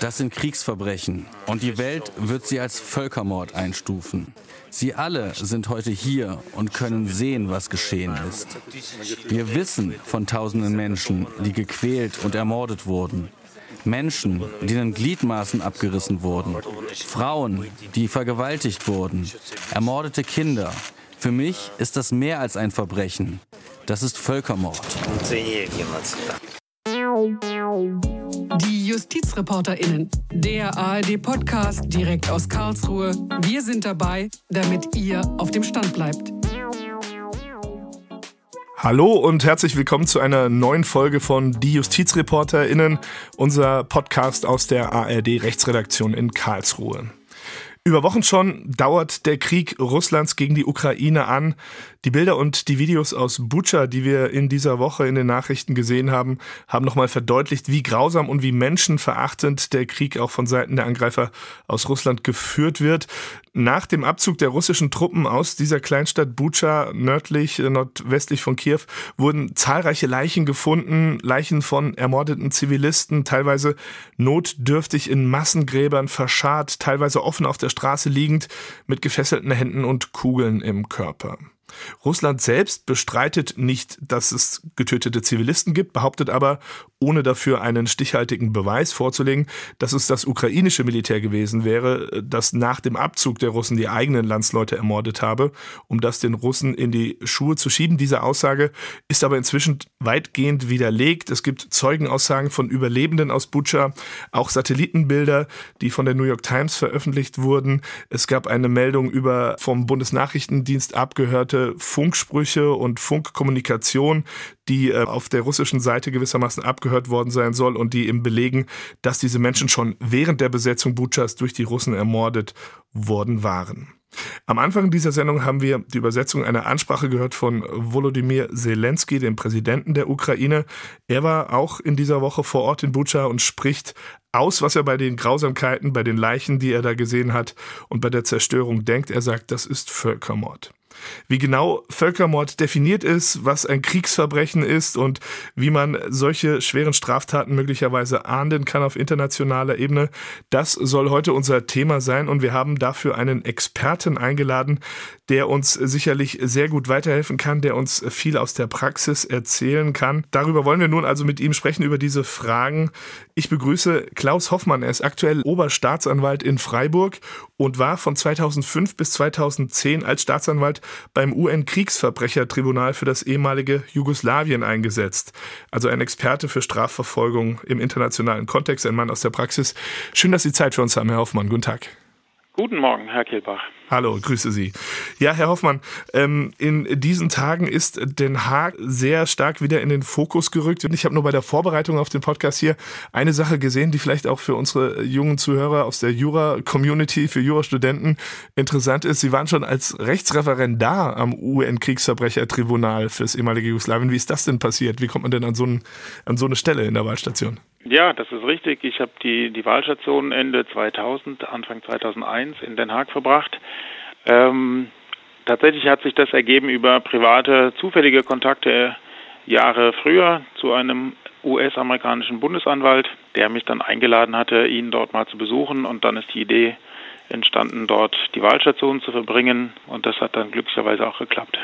Das sind Kriegsverbrechen und die Welt wird sie als Völkermord einstufen. Sie alle sind heute hier und können sehen, was geschehen ist. Wir wissen von tausenden Menschen, die gequält und ermordet wurden. Menschen, denen Gliedmaßen abgerissen wurden. Frauen, die vergewaltigt wurden. Ermordete Kinder. Für mich ist das mehr als ein Verbrechen. Das ist Völkermord. Die JustizreporterInnen, der ARD-Podcast direkt aus Karlsruhe. Wir sind dabei, damit ihr auf dem Stand bleibt. Hallo und herzlich willkommen zu einer neuen Folge von Die JustizreporterInnen, unser Podcast aus der ARD Rechtsredaktion in Karlsruhe. Über Wochen schon dauert der Krieg Russlands gegen die Ukraine an. Die Bilder und die Videos aus Bucha, die wir in dieser Woche in den Nachrichten gesehen haben, haben nochmal verdeutlicht, wie grausam und wie menschenverachtend der Krieg auch von Seiten der Angreifer aus Russland geführt wird. Nach dem Abzug der russischen Truppen aus dieser Kleinstadt Bucha, nördlich, äh, nordwestlich von Kiew, wurden zahlreiche Leichen gefunden, Leichen von ermordeten Zivilisten, teilweise notdürftig in Massengräbern verscharrt, teilweise offen auf der Straße liegend, mit gefesselten Händen und Kugeln im Körper. Russland selbst bestreitet nicht, dass es getötete Zivilisten gibt, behauptet aber, ohne dafür einen stichhaltigen Beweis vorzulegen, dass es das ukrainische Militär gewesen wäre, das nach dem Abzug der Russen die eigenen Landsleute ermordet habe, um das den Russen in die Schuhe zu schieben. Diese Aussage ist aber inzwischen weitgehend widerlegt. Es gibt Zeugenaussagen von Überlebenden aus Bucha, auch Satellitenbilder, die von der New York Times veröffentlicht wurden. Es gab eine Meldung über vom Bundesnachrichtendienst abgehörte Funksprüche und Funkkommunikation, die äh, auf der russischen Seite gewissermaßen abgehört worden sein soll und die eben belegen, dass diese Menschen schon während der Besetzung Butchers durch die Russen ermordet worden waren. Am Anfang dieser Sendung haben wir die Übersetzung einer Ansprache gehört von Volodymyr Zelensky, dem Präsidenten der Ukraine. Er war auch in dieser Woche vor Ort in Bucha und spricht aus, was er bei den Grausamkeiten, bei den Leichen, die er da gesehen hat und bei der Zerstörung denkt. Er sagt, das ist Völkermord. Wie genau Völkermord definiert ist, was ein Kriegsverbrechen ist und wie man solche schweren Straftaten möglicherweise ahnden kann auf internationaler Ebene, das soll heute unser Thema sein und wir haben dafür einen Experten eingeladen, der uns sicherlich sehr gut weiterhelfen kann, der uns viel aus der Praxis erzählen kann. Darüber wollen wir nun also mit ihm sprechen, über diese Fragen. Ich begrüße Klaus Hoffmann. Er ist aktuell Oberstaatsanwalt in Freiburg und war von 2005 bis 2010 als Staatsanwalt beim UN-Kriegsverbrechertribunal für das ehemalige Jugoslawien eingesetzt. Also ein Experte für Strafverfolgung im internationalen Kontext, ein Mann aus der Praxis. Schön, dass Sie Zeit für uns haben, Herr Hoffmann. Guten Tag. Guten Morgen, Herr Kilbach. Hallo, grüße Sie. Ja, Herr Hoffmann, ähm, in diesen Tagen ist Den Haag sehr stark wieder in den Fokus gerückt. Und ich habe nur bei der Vorbereitung auf den Podcast hier eine Sache gesehen, die vielleicht auch für unsere jungen Zuhörer aus der Jura-Community, für Jurastudenten interessant ist. Sie waren schon als Rechtsreferendar am UN-Kriegsverbrechertribunal fürs ehemalige Jugoslawien. Wie ist das denn passiert? Wie kommt man denn an so, ein, an so eine Stelle in der Wahlstation? Ja, das ist richtig. Ich habe die, die Wahlstation Ende 2000, Anfang 2001 in Den Haag verbracht. Ähm, tatsächlich hat sich das ergeben über private, zufällige Kontakte Jahre früher zu einem US-amerikanischen Bundesanwalt, der mich dann eingeladen hatte, ihn dort mal zu besuchen. Und dann ist die Idee entstanden, dort die Wahlstation zu verbringen. Und das hat dann glücklicherweise auch geklappt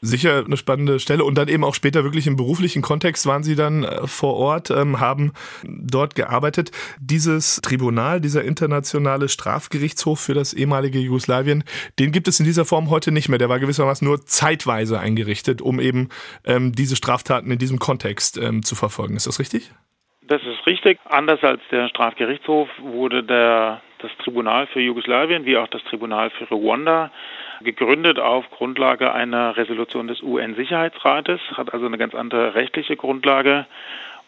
sicher eine spannende Stelle. Und dann eben auch später wirklich im beruflichen Kontext waren Sie dann äh, vor Ort, ähm, haben dort gearbeitet. Dieses Tribunal, dieser internationale Strafgerichtshof für das ehemalige Jugoslawien, den gibt es in dieser Form heute nicht mehr. Der war gewissermaßen nur zeitweise eingerichtet, um eben ähm, diese Straftaten in diesem Kontext ähm, zu verfolgen. Ist das richtig? Das ist richtig. Anders als der Strafgerichtshof wurde der, das Tribunal für Jugoslawien wie auch das Tribunal für Ruanda gegründet auf Grundlage einer Resolution des UN-Sicherheitsrates, hat also eine ganz andere rechtliche Grundlage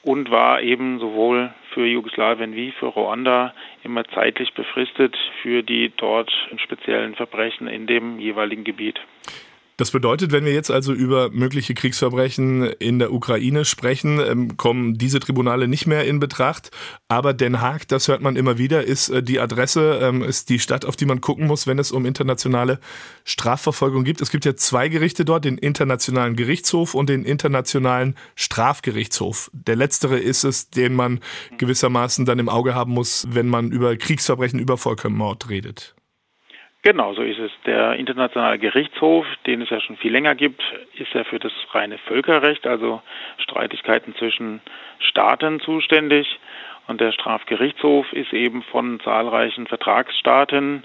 und war eben sowohl für Jugoslawien wie für Ruanda immer zeitlich befristet für die dort speziellen Verbrechen in dem jeweiligen Gebiet. Das bedeutet, wenn wir jetzt also über mögliche Kriegsverbrechen in der Ukraine sprechen, ähm, kommen diese Tribunale nicht mehr in Betracht. Aber Den Haag, das hört man immer wieder, ist äh, die Adresse, ähm, ist die Stadt, auf die man gucken muss, wenn es um internationale Strafverfolgung geht. Es gibt ja zwei Gerichte dort, den Internationalen Gerichtshof und den Internationalen Strafgerichtshof. Der letztere ist es, den man gewissermaßen dann im Auge haben muss, wenn man über Kriegsverbrechen, über Völkermord redet. Genau, so ist es. Der Internationale Gerichtshof, den es ja schon viel länger gibt, ist ja für das reine Völkerrecht, also Streitigkeiten zwischen Staaten zuständig. Und der Strafgerichtshof ist eben von zahlreichen Vertragsstaaten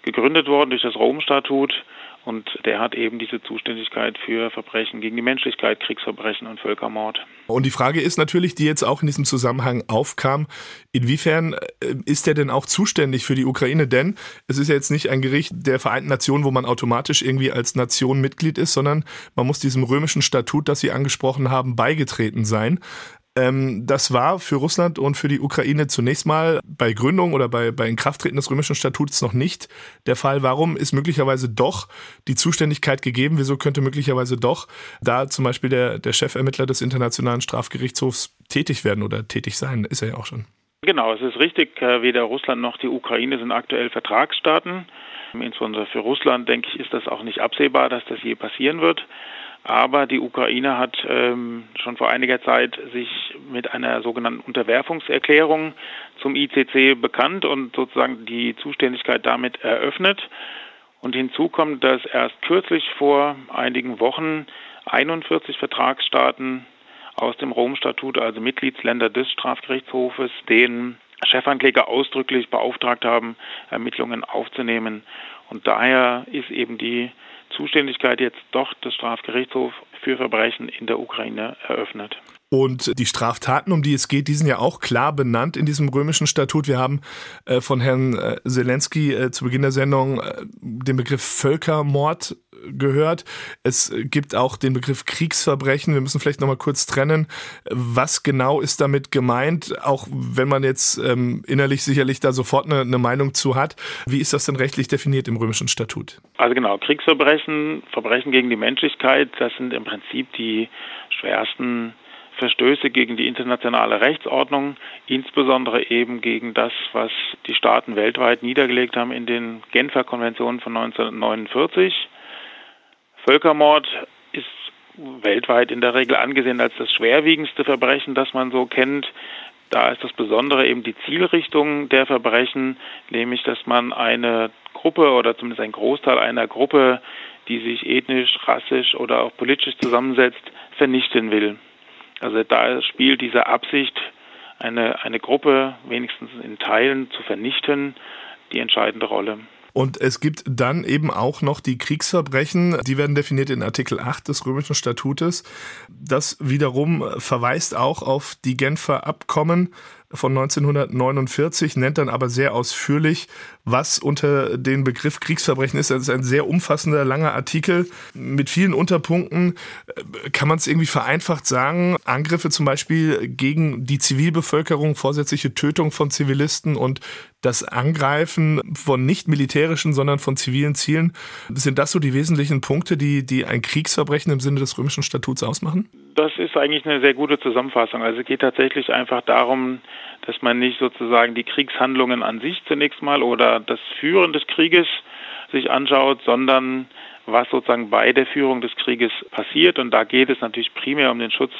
gegründet worden durch das Rom-Statut und der hat eben diese Zuständigkeit für Verbrechen gegen die Menschlichkeit, Kriegsverbrechen und Völkermord. Und die Frage ist natürlich, die jetzt auch in diesem Zusammenhang aufkam, inwiefern äh, ist der denn auch zuständig für die Ukraine? Denn es ist ja jetzt nicht ein Gericht der Vereinten Nationen, wo man automatisch irgendwie als Nation Mitglied ist, sondern man muss diesem römischen Statut, das Sie angesprochen haben, beigetreten sein. Ähm, das war für Russland und für die Ukraine zunächst mal bei Gründung oder bei, bei Inkrafttreten des römischen Statuts noch nicht der Fall. Warum ist möglicherweise doch die Zuständigkeit gegeben? Wieso könnte möglicherweise doch da zum Beispiel der, der Chefermittler des Internationalen Strafgerichtshofs tätig werden oder tätig sein? Ist er ja auch schon. Genau, es ist richtig. Weder Russland noch die Ukraine sind aktuell Vertragsstaaten. Insbesondere für Russland, denke ich, ist das auch nicht absehbar, dass das je passieren wird. Aber die Ukraine hat ähm, schon vor einiger Zeit sich mit einer sogenannten Unterwerfungserklärung zum ICC bekannt und sozusagen die Zuständigkeit damit eröffnet. Und hinzu kommt, dass erst kürzlich vor einigen Wochen 41 Vertragsstaaten aus dem Rom-Statut, also Mitgliedsländer des Strafgerichtshofes, den Chefankläger ausdrücklich beauftragt haben, Ermittlungen aufzunehmen. Und daher ist eben die Zuständigkeit jetzt doch des Strafgerichtshofs für Verbrechen in der Ukraine eröffnet. Und die Straftaten, um die es geht, die sind ja auch klar benannt in diesem römischen Statut. Wir haben äh, von Herrn äh, Zelensky äh, zu Beginn der Sendung den Begriff Völkermord gehört. Es gibt auch den Begriff Kriegsverbrechen. Wir müssen vielleicht nochmal kurz trennen. Was genau ist damit gemeint? Auch wenn man jetzt ähm, innerlich sicherlich da sofort eine, eine Meinung zu hat. Wie ist das denn rechtlich definiert im römischen Statut? Also genau, Kriegsverbrechen, Verbrechen gegen die Menschlichkeit, das sind im Prinzip die schwersten Verstöße gegen die internationale Rechtsordnung, insbesondere eben gegen das, was die Staaten weltweit niedergelegt haben in den Genfer Konventionen von 1949. Völkermord ist weltweit in der Regel angesehen als das schwerwiegendste Verbrechen, das man so kennt. Da ist das Besondere eben die Zielrichtung der Verbrechen, nämlich dass man eine Gruppe oder zumindest ein Großteil einer Gruppe, die sich ethnisch, rassisch oder auch politisch zusammensetzt, vernichten will. Also da spielt diese Absicht, eine, eine Gruppe wenigstens in Teilen zu vernichten, die entscheidende Rolle. Und es gibt dann eben auch noch die Kriegsverbrechen, die werden definiert in Artikel 8 des römischen Statutes. Das wiederum verweist auch auf die Genfer Abkommen von 1949, nennt dann aber sehr ausführlich, was unter den Begriff Kriegsverbrechen ist. Das ist ein sehr umfassender, langer Artikel mit vielen Unterpunkten. Kann man es irgendwie vereinfacht sagen? Angriffe zum Beispiel gegen die Zivilbevölkerung, vorsätzliche Tötung von Zivilisten und das Angreifen von nicht militärischen, sondern von zivilen Zielen. Sind das so die wesentlichen Punkte, die, die ein Kriegsverbrechen im Sinne des römischen Statuts ausmachen? Das ist eigentlich eine sehr gute Zusammenfassung. Also es geht tatsächlich einfach darum, dass man nicht sozusagen die Kriegshandlungen an sich zunächst mal oder das Führen des Krieges sich anschaut, sondern was sozusagen bei der Führung des Krieges passiert. Und da geht es natürlich primär um den Schutz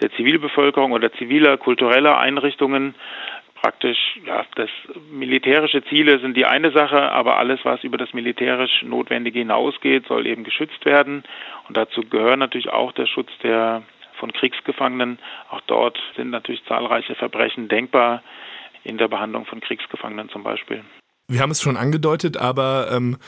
der Zivilbevölkerung oder ziviler, kultureller Einrichtungen. Praktisch, ja, das militärische Ziele sind die eine Sache, aber alles, was über das militärisch Notwendige hinausgeht, soll eben geschützt werden. Und dazu gehört natürlich auch der Schutz der von Kriegsgefangenen. Auch dort sind natürlich zahlreiche Verbrechen denkbar in der Behandlung von Kriegsgefangenen zum Beispiel. Wir haben es schon angedeutet, aber ähm,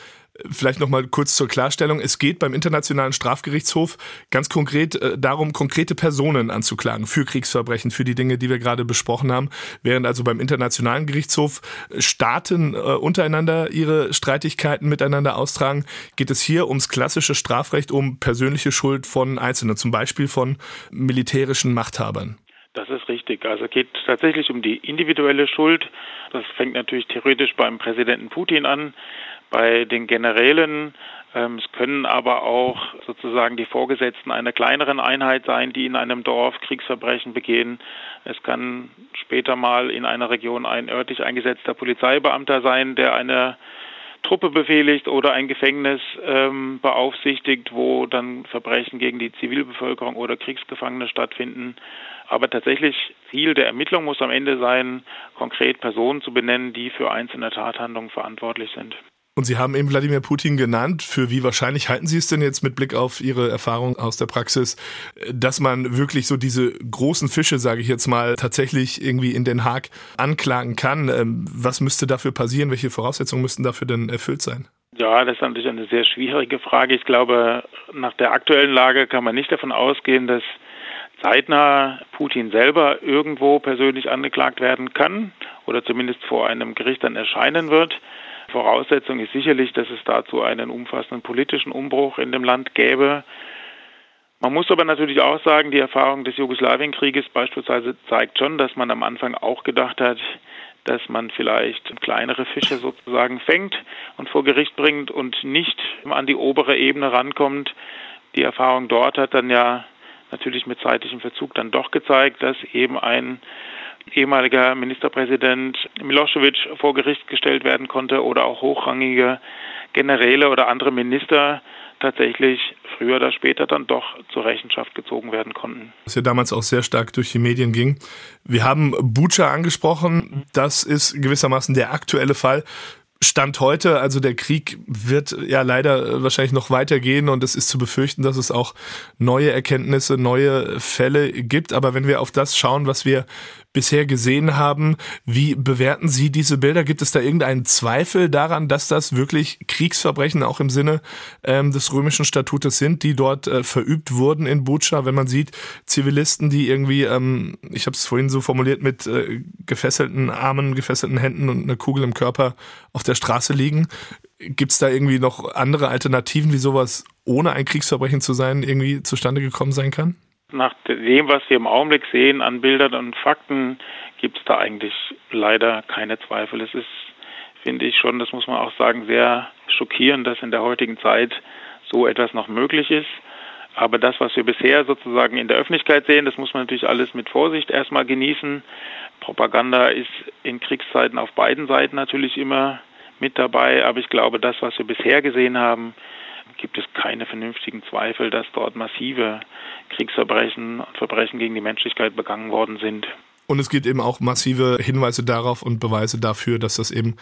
Vielleicht noch mal kurz zur Klarstellung. Es geht beim Internationalen Strafgerichtshof ganz konkret äh, darum, konkrete Personen anzuklagen für Kriegsverbrechen, für die Dinge, die wir gerade besprochen haben. Während also beim Internationalen Gerichtshof Staaten äh, untereinander ihre Streitigkeiten miteinander austragen, geht es hier ums klassische Strafrecht, um persönliche Schuld von Einzelnen, zum Beispiel von militärischen Machthabern. Das ist richtig. Also es geht tatsächlich um die individuelle Schuld. Das fängt natürlich theoretisch beim Präsidenten Putin an bei den Generälen Ähm, es können aber auch sozusagen die Vorgesetzten einer kleineren Einheit sein, die in einem Dorf Kriegsverbrechen begehen. Es kann später mal in einer Region ein örtlich eingesetzter Polizeibeamter sein, der eine Truppe befehligt oder ein Gefängnis ähm, beaufsichtigt, wo dann Verbrechen gegen die Zivilbevölkerung oder Kriegsgefangene stattfinden. Aber tatsächlich Ziel der Ermittlung muss am Ende sein, konkret Personen zu benennen, die für einzelne Tathandlungen verantwortlich sind. Und Sie haben eben Wladimir Putin genannt. Für wie wahrscheinlich halten Sie es denn jetzt mit Blick auf Ihre Erfahrung aus der Praxis, dass man wirklich so diese großen Fische, sage ich jetzt mal, tatsächlich irgendwie in Den Haag anklagen kann? Ähm, was müsste dafür passieren? Welche Voraussetzungen müssten dafür denn erfüllt sein? Ja, das ist natürlich eine sehr schwierige Frage. Ich glaube, nach der aktuellen Lage kann man nicht davon ausgehen, dass zeitnah Putin selber irgendwo persönlich angeklagt werden kann oder zumindest vor einem Gericht dann erscheinen wird. Voraussetzung ist sicherlich, dass es dazu einen umfassenden politischen Umbruch in dem Land gäbe. Man muss aber natürlich auch sagen, die Erfahrung des Jugoslawienkrieges beispielsweise zeigt schon, dass man am Anfang auch gedacht hat, dass man vielleicht kleinere Fische sozusagen fängt und vor Gericht bringt und nicht an die obere Ebene rankommt. Die Erfahrung dort hat dann ja natürlich mit zeitlichem Verzug dann doch gezeigt, dass eben ein ehemaliger Ministerpräsident Milosevic vor Gericht gestellt werden konnte oder auch hochrangige Generäle oder andere Minister tatsächlich früher oder später dann doch zur Rechenschaft gezogen werden konnten. Was ja damals auch sehr stark durch die Medien ging. Wir haben Bucha angesprochen. Das ist gewissermaßen der aktuelle Fall. Stand heute, also der Krieg wird ja leider wahrscheinlich noch weitergehen und es ist zu befürchten, dass es auch neue Erkenntnisse, neue Fälle gibt. Aber wenn wir auf das schauen, was wir bisher gesehen haben. Wie bewerten Sie diese Bilder? Gibt es da irgendeinen Zweifel daran, dass das wirklich Kriegsverbrechen auch im Sinne ähm, des römischen Statutes sind, die dort äh, verübt wurden in Bucha? Wenn man sieht, Zivilisten, die irgendwie, ähm, ich habe es vorhin so formuliert, mit äh, gefesselten Armen, gefesselten Händen und einer Kugel im Körper auf der Straße liegen. Gibt es da irgendwie noch andere Alternativen, wie sowas ohne ein Kriegsverbrechen zu sein, irgendwie zustande gekommen sein kann? Nach dem, was wir im Augenblick sehen an Bildern und Fakten, gibt es da eigentlich leider keine Zweifel. Es ist, finde ich schon, das muss man auch sagen, sehr schockierend, dass in der heutigen Zeit so etwas noch möglich ist. Aber das, was wir bisher sozusagen in der Öffentlichkeit sehen, das muss man natürlich alles mit Vorsicht erstmal genießen. Propaganda ist in Kriegszeiten auf beiden Seiten natürlich immer mit dabei. Aber ich glaube, das, was wir bisher gesehen haben, gibt es keine vernünftigen Zweifel, dass dort massive Kriegsverbrechen und Verbrechen gegen die Menschlichkeit begangen worden sind. Und es gibt eben auch massive Hinweise darauf und Beweise dafür, dass das eben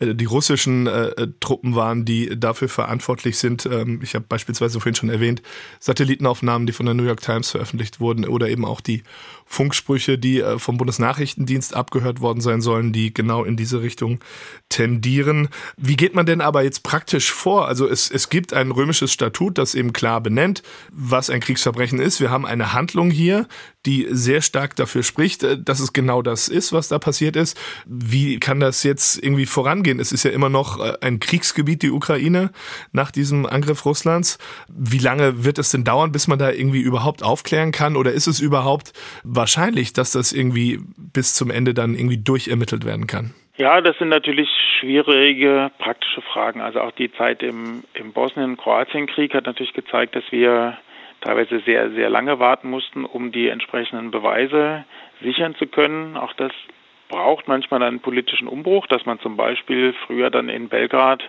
die russischen äh, äh, Truppen waren, die dafür verantwortlich sind. Ähm, ich habe beispielsweise vorhin schon erwähnt, Satellitenaufnahmen, die von der New York Times veröffentlicht wurden, oder eben auch die Funksprüche, die äh, vom Bundesnachrichtendienst abgehört worden sein sollen, die genau in diese Richtung tendieren. Wie geht man denn aber jetzt praktisch vor? Also es, es gibt ein römisches Statut, das eben klar benennt, was ein Kriegsverbrechen ist. Wir haben eine Handlung hier, die sehr stark dafür spricht, äh, dass es genau das ist, was da passiert ist. Wie kann das jetzt irgendwie vorangehen? Es ist ja immer noch äh, ein Kriegsgebiet, die Ukraine, nach diesem Angriff Russlands. Wie lange wird es denn dauern, bis man da irgendwie überhaupt aufklären kann? Oder ist es überhaupt wahrscheinlich, dass das irgendwie bis zum Ende dann irgendwie durchermittelt werden kann? Ja, das sind natürlich schwierige praktische Fragen. Also auch die Zeit im, im Bosnien-Kroatien-Krieg hat natürlich gezeigt, dass wir teilweise sehr, sehr lange warten mussten, um die entsprechenden Beweise sichern zu können. Auch das braucht manchmal einen politischen Umbruch, dass man zum Beispiel früher dann in Belgrad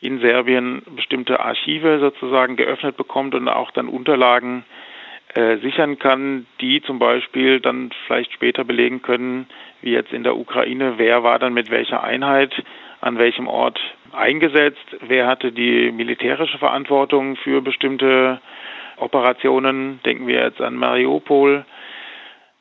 in Serbien bestimmte Archive sozusagen geöffnet bekommt und auch dann Unterlagen äh, sichern kann, die zum Beispiel dann vielleicht später belegen können, wie jetzt in der Ukraine, wer war dann mit welcher Einheit an welchem Ort eingesetzt, wer hatte die militärische Verantwortung für bestimmte Operationen, denken wir jetzt an Mariupol.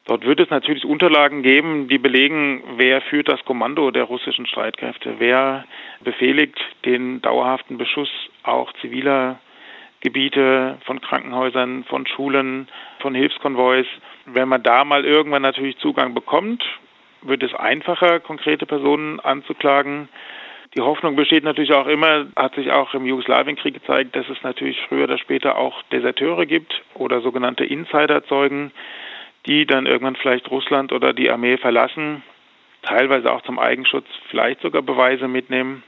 Dort wird es natürlich Unterlagen geben, die belegen, wer führt das Kommando der russischen Streitkräfte, wer befehligt den dauerhaften Beschuss auch ziviler Gebiete von Krankenhäusern, von Schulen, von Hilfskonvois. Wenn man da mal irgendwann natürlich Zugang bekommt, wird es einfacher, konkrete Personen anzuklagen. Die Hoffnung besteht natürlich auch immer, hat sich auch im Jugoslawienkrieg gezeigt, dass es natürlich früher oder später auch Deserteure gibt oder sogenannte Insiderzeugen, die dann irgendwann vielleicht Russland oder die Armee verlassen, teilweise auch zum Eigenschutz vielleicht sogar Beweise mitnehmen,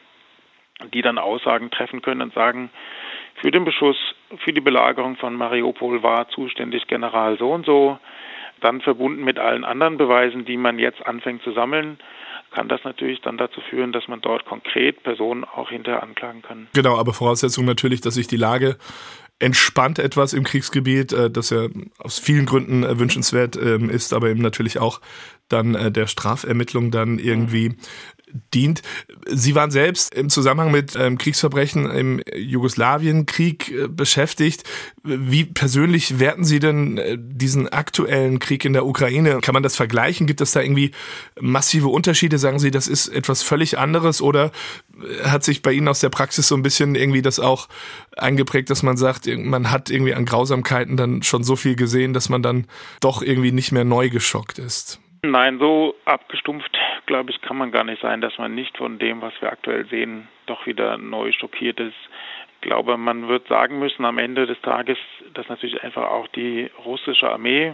die dann Aussagen treffen können und sagen, für den Beschuss, für die Belagerung von Mariupol war zuständig General so und so. Dann verbunden mit allen anderen Beweisen, die man jetzt anfängt zu sammeln, kann das natürlich dann dazu führen, dass man dort konkret Personen auch hinterher anklagen kann. Genau, aber Voraussetzung natürlich, dass sich die Lage entspannt etwas im Kriegsgebiet, äh, das ja aus vielen Gründen äh, wünschenswert ähm, ist, aber eben natürlich auch dann äh, der Strafermittlung dann irgendwie dient. Sie waren selbst im Zusammenhang mit ähm, Kriegsverbrechen im Jugoslawienkrieg äh, beschäftigt. Wie persönlich werten Sie denn äh, diesen aktuellen Krieg in der Ukraine? Kann man das vergleichen? Gibt es da irgendwie massive Unterschiede? Sagen Sie, das ist etwas völlig anderes oder äh, hat sich bei Ihnen aus der Praxis so ein bisschen irgendwie das auch eingeprägt, dass man sagt, man hat irgendwie an Grausamkeiten dann schon so viel gesehen, dass man dann doch irgendwie nicht mehr neu geschockt ist? Nein, so abgestumpft, glaube ich, kann man gar nicht sein, dass man nicht von dem, was wir aktuell sehen, doch wieder neu schockiert ist. Ich glaube, man wird sagen müssen am Ende des Tages, dass natürlich einfach auch die russische Armee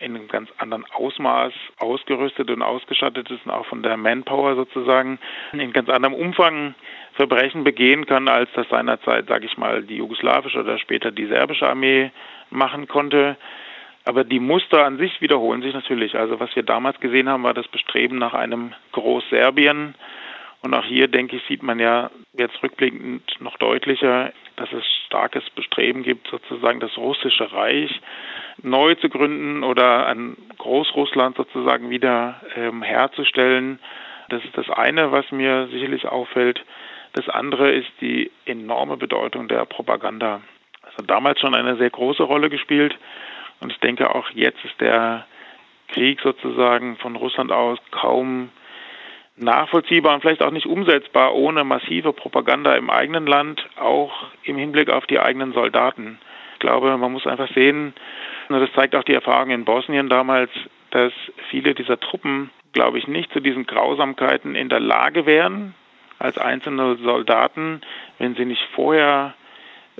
in einem ganz anderen Ausmaß ausgerüstet und ausgestattet ist und auch von der Manpower sozusagen in ganz anderem Umfang Verbrechen begehen kann, als das seinerzeit, sage ich mal, die jugoslawische oder später die serbische Armee machen konnte. Aber die Muster an sich wiederholen sich natürlich. Also was wir damals gesehen haben, war das Bestreben nach einem Großserbien. Und auch hier, denke ich, sieht man ja jetzt rückblickend noch deutlicher, dass es starkes Bestreben gibt, sozusagen das russische Reich neu zu gründen oder ein Großrussland sozusagen wieder ähm, herzustellen. Das ist das eine, was mir sicherlich auffällt. Das andere ist die enorme Bedeutung der Propaganda. Das hat damals schon eine sehr große Rolle gespielt. Und ich denke auch jetzt ist der Krieg sozusagen von Russland aus kaum nachvollziehbar und vielleicht auch nicht umsetzbar ohne massive Propaganda im eigenen Land, auch im Hinblick auf die eigenen Soldaten. Ich glaube, man muss einfach sehen, und das zeigt auch die Erfahrung in Bosnien damals, dass viele dieser Truppen, glaube ich, nicht zu diesen Grausamkeiten in der Lage wären, als einzelne Soldaten, wenn sie nicht vorher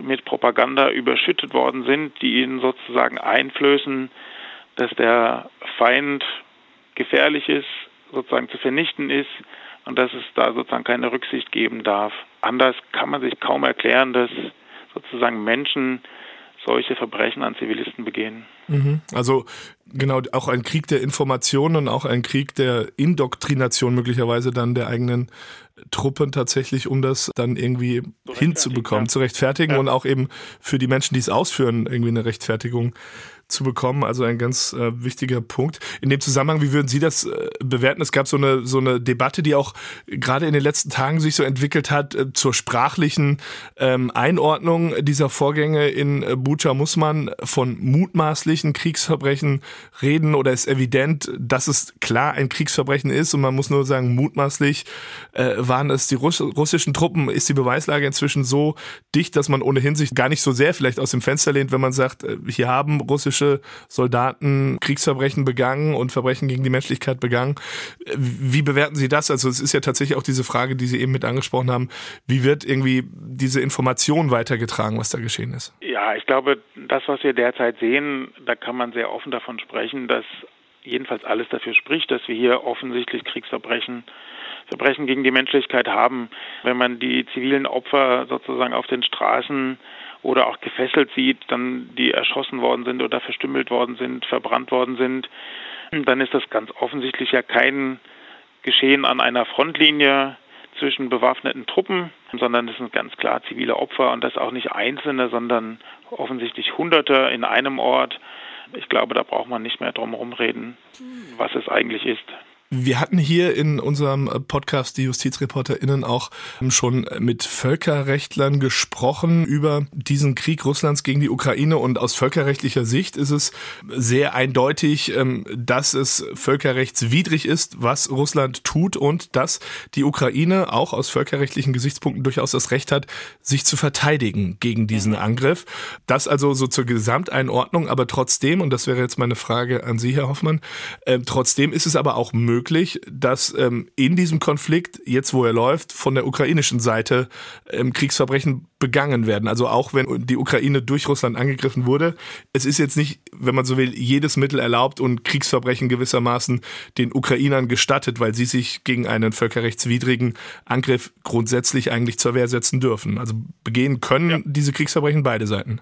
mit Propaganda überschüttet worden sind, die ihnen sozusagen einflößen, dass der Feind gefährlich ist, sozusagen zu vernichten ist und dass es da sozusagen keine Rücksicht geben darf. Anders kann man sich kaum erklären, dass sozusagen Menschen solche Verbrechen an Zivilisten begehen. Mhm. Also genau auch ein Krieg der Informationen und auch ein Krieg der Indoktrination möglicherweise dann der eigenen Truppen tatsächlich, um das dann irgendwie zu hinzubekommen, ja. zu rechtfertigen ja. und auch eben für die Menschen, die es ausführen, irgendwie eine Rechtfertigung zu bekommen. Also ein ganz äh, wichtiger Punkt. In dem Zusammenhang, wie würden Sie das äh, bewerten? Es gab so eine, so eine Debatte, die auch gerade in den letzten Tagen sich so entwickelt hat äh, zur sprachlichen ähm, Einordnung dieser Vorgänge in äh, Bucha. Muss man von mutmaßlichen Kriegsverbrechen reden oder ist evident, dass es klar ein Kriegsverbrechen ist und man muss nur sagen, mutmaßlich äh, waren es die Russ russischen Truppen? Ist die Beweislage inzwischen so dicht, dass man ohnehin sich gar nicht so sehr vielleicht aus dem Fenster lehnt, wenn man sagt, äh, hier haben russische russische Soldaten Kriegsverbrechen begangen und Verbrechen gegen die Menschlichkeit begangen. Wie bewerten Sie das? Also es ist ja tatsächlich auch diese Frage, die Sie eben mit angesprochen haben. Wie wird irgendwie diese Information weitergetragen, was da geschehen ist? Ja, ich glaube, das, was wir derzeit sehen, da kann man sehr offen davon sprechen, dass jedenfalls alles dafür spricht, dass wir hier offensichtlich Kriegsverbrechen Verbrechen gegen die Menschlichkeit haben. Wenn man die zivilen Opfer sozusagen auf den Straßen oder auch gefesselt sieht, dann die erschossen worden sind oder verstümmelt worden sind, verbrannt worden sind, dann ist das ganz offensichtlich ja kein Geschehen an einer Frontlinie zwischen bewaffneten Truppen, sondern es sind ganz klar zivile Opfer und das auch nicht Einzelne, sondern offensichtlich Hunderte in einem Ort. Ich glaube, da braucht man nicht mehr drum herum reden, was es eigentlich ist. Wir hatten hier in unserem Podcast die JustizreporterInnen auch schon mit Völkerrechtlern gesprochen über diesen Krieg Russlands gegen die Ukraine und aus völkerrechtlicher Sicht ist es sehr eindeutig, ähm, dass es völkerrechtswidrig ist, was Russland tut und dass die Ukraine auch aus völkerrechtlichen Gesichtspunkten durchaus das Recht hat, sich zu verteidigen gegen diesen. Angriff. Das also so zur Gesamteinordnung, aber trotzdem, und das wäre jetzt meine Frage an Sie, Herr Hoffmann, äh, trotzdem ist es aber auch möglich, möglich, dass ähm, in diesem Konflikt, jetzt wo er läuft, von der ukrainischen Seite ähm, Kriegsverbrechen begangen werden. Also auch wenn die Ukraine durch Russland angegriffen wurde, es ist jetzt nicht, wenn man so will, jedes Mittel erlaubt und Kriegsverbrechen gewissermaßen den Ukrainern gestattet, weil sie sich gegen einen völkerrechtswidrigen Angriff grundsätzlich eigentlich zur Wehr setzen dürfen. Also begehen können ja. diese Kriegsverbrechen beide Seiten.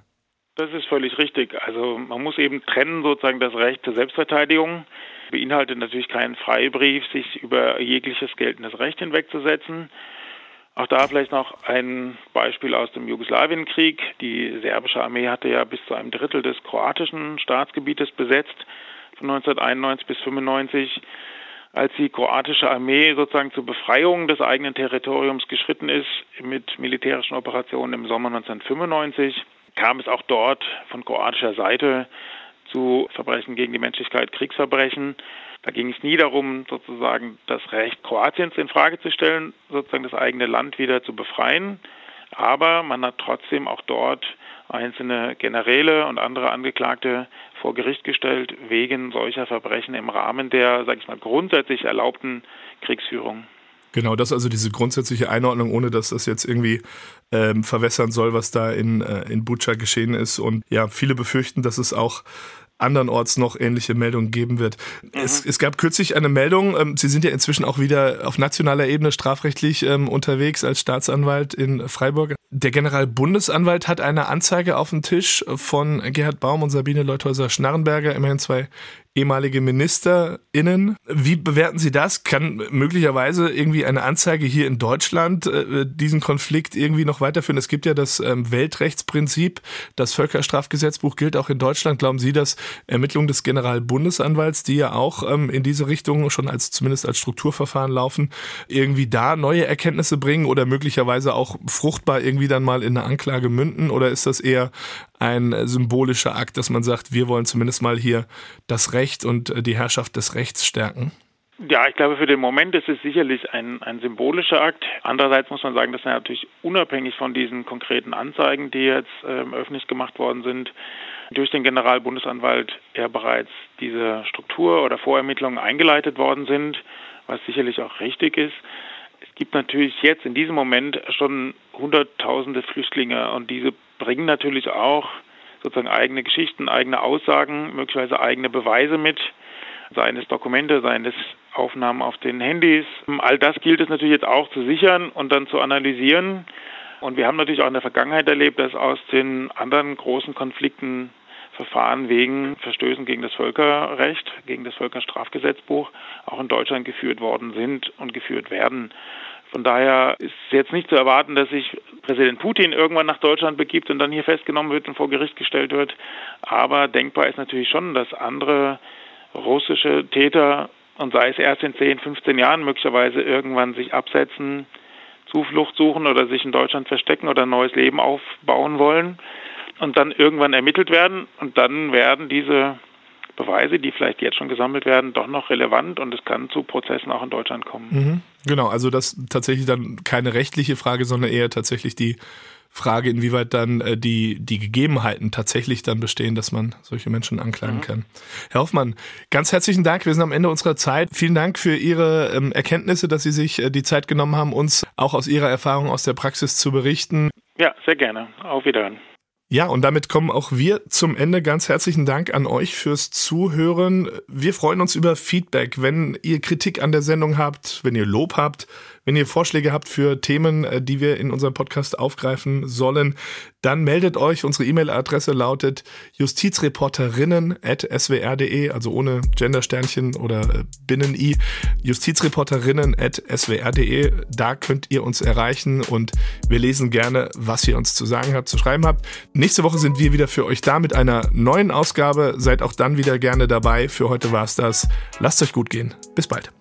Das ist völlig richtig. Also man muss eben trennen sozusagen das Recht zur Selbstverteidigung beinhaltet natürlich keinen Freibrief, sich über jegliches geltendes Recht hinwegzusetzen. Auch da vielleicht noch ein Beispiel aus dem Jugoslawienkrieg. Die serbische Armee hatte ja bis zu einem Drittel des kroatischen Staatsgebietes besetzt von 1991 bis 1995. Als die kroatische Armee sozusagen zur Befreiung des eigenen Territoriums geschritten ist mit militärischen Operationen im Sommer 1995, kam es auch dort von kroatischer Seite zu Verbrechen gegen die Menschlichkeit, Kriegsverbrechen. Da ging es nie darum, sozusagen das Recht Kroatiens in Frage zu stellen, sozusagen das eigene Land wieder zu befreien. Aber man hat trotzdem auch dort einzelne Generäle und andere Angeklagte vor Gericht gestellt wegen solcher Verbrechen im Rahmen der, sage ich mal, grundsätzlich erlaubten Kriegsführung. Genau, das also diese grundsätzliche Einordnung, ohne dass das jetzt irgendwie ähm, verwässern soll, was da in, äh, in Bucha geschehen ist. Und ja, viele befürchten, dass es auch andernorts noch ähnliche Meldungen geben wird. Mhm. Es, es, gab kürzlich eine Meldung, ähm, Sie sind ja inzwischen auch wieder auf nationaler Ebene strafrechtlich ähm, unterwegs als Staatsanwalt in Freiburg. Der Generalbundesanwalt hat eine Anzeige auf dem Tisch von Gerhard Baum und Sabine Leuthäuser-Schnarrenberger, immerhin zwei ehemalige MinisterInnen. Wie bewerten Sie das? Kann möglicherweise irgendwie eine Anzeige hier in Deutschland äh, diesen Konflikt irgendwie noch weiterführen? Es gibt ja das ähm, Weltrechtsprinzip, das Völkerstrafgesetzbuch gilt auch in Deutschland. Glauben Sie, dass Ermittlungen des Generalbundesanwalts, die ja auch ähm, in diese Richtung schon als zumindest als Strukturverfahren laufen, irgendwie da neue Erkenntnisse bringen oder möglicherweise auch fruchtbar irgendwie dann mal in eine Anklage münden? Oder ist das eher ein symbolischer Akt, dass man sagt, wir wollen zumindest mal hier das Recht und äh, die Herrschaft des Rechts stärken? Ja, ich glaube, für den Moment ist es sicherlich ein, ein symbolischer Akt. Andererseits muss man sagen, dass er natürlich unabhängig von diesen konkreten Anzeigen, die jetzt ähm, öffentlich gemacht worden sind, durch den Generalbundesanwalt ja bereits diese Struktur oder Vorermittlungen eingeleitet worden sind, was sicherlich auch richtig ist. Es gibt natürlich jetzt in diesem Moment schon Hunderttausende Flüchtlinge und diese bringen natürlich auch sozusagen eigene Geschichten, eigene Aussagen, möglicherweise eigene Beweise mit, seien es Dokumente, seien es Aufnahmen auf den Handys. All das gilt es natürlich jetzt auch zu sichern und dann zu analysieren. Und wir haben natürlich auch in der Vergangenheit erlebt, dass aus den anderen großen Konflikten Verfahren wegen Verstößen gegen das Völkerrecht, gegen das Völkerstrafgesetzbuch auch in Deutschland geführt worden sind und geführt werden. Von daher ist es jetzt nicht zu erwarten, dass sich Präsident Putin irgendwann nach Deutschland begibt und dann hier festgenommen wird und vor Gericht gestellt wird. Aber denkbar ist natürlich schon, dass andere russische Täter und sei es erst in 10, 15 Jahren möglicherweise irgendwann sich absetzen, Zuflucht suchen oder sich in Deutschland verstecken oder ein neues Leben aufbauen wollen und dann irgendwann ermittelt werden und dann werden diese Beweise, die vielleicht jetzt schon gesammelt werden, doch noch relevant und es kann zu Prozessen auch in Deutschland kommen. Mhm. Genau, also das tatsächlich dann keine rechtliche Frage, sondern eher tatsächlich die Frage, inwieweit dann äh, die, die Gegebenheiten tatsächlich dann bestehen, dass man solche Menschen anklagen mhm. kann. Herr Hoffmann, ganz herzlichen Dank. Wir sind am Ende unserer Zeit. Vielen Dank für Ihre ähm, Erkenntnisse, dass Sie sich äh, die Zeit genommen haben, uns auch aus Ihrer Erfahrung aus der Praxis zu berichten. Ja, sehr gerne. Auf Wiedersehen. Ja, und damit kommen auch wir zum Ende. Ganz herzlichen Dank an euch fürs Zuhören. Wir freuen uns über Feedback. Wenn ihr Kritik an der Sendung habt, wenn ihr Lob habt, wenn ihr Vorschläge habt für Themen, äh, die wir in unserem Podcast aufgreifen sollen, dann meldet euch. Unsere E-Mail-Adresse lautet justizreporterinnen.swr.de, also ohne Gendersternchen oder äh, Binnen-I, justizreporterinnen.swr.de. Da könnt ihr uns erreichen und wir lesen gerne, was ihr uns zu sagen habt, zu schreiben habt. Nächste Woche sind wir wieder für euch da mit einer neuen Ausgabe. Seid auch dann wieder gerne dabei. Für heute war es das. Lasst euch gut gehen. Bis bald.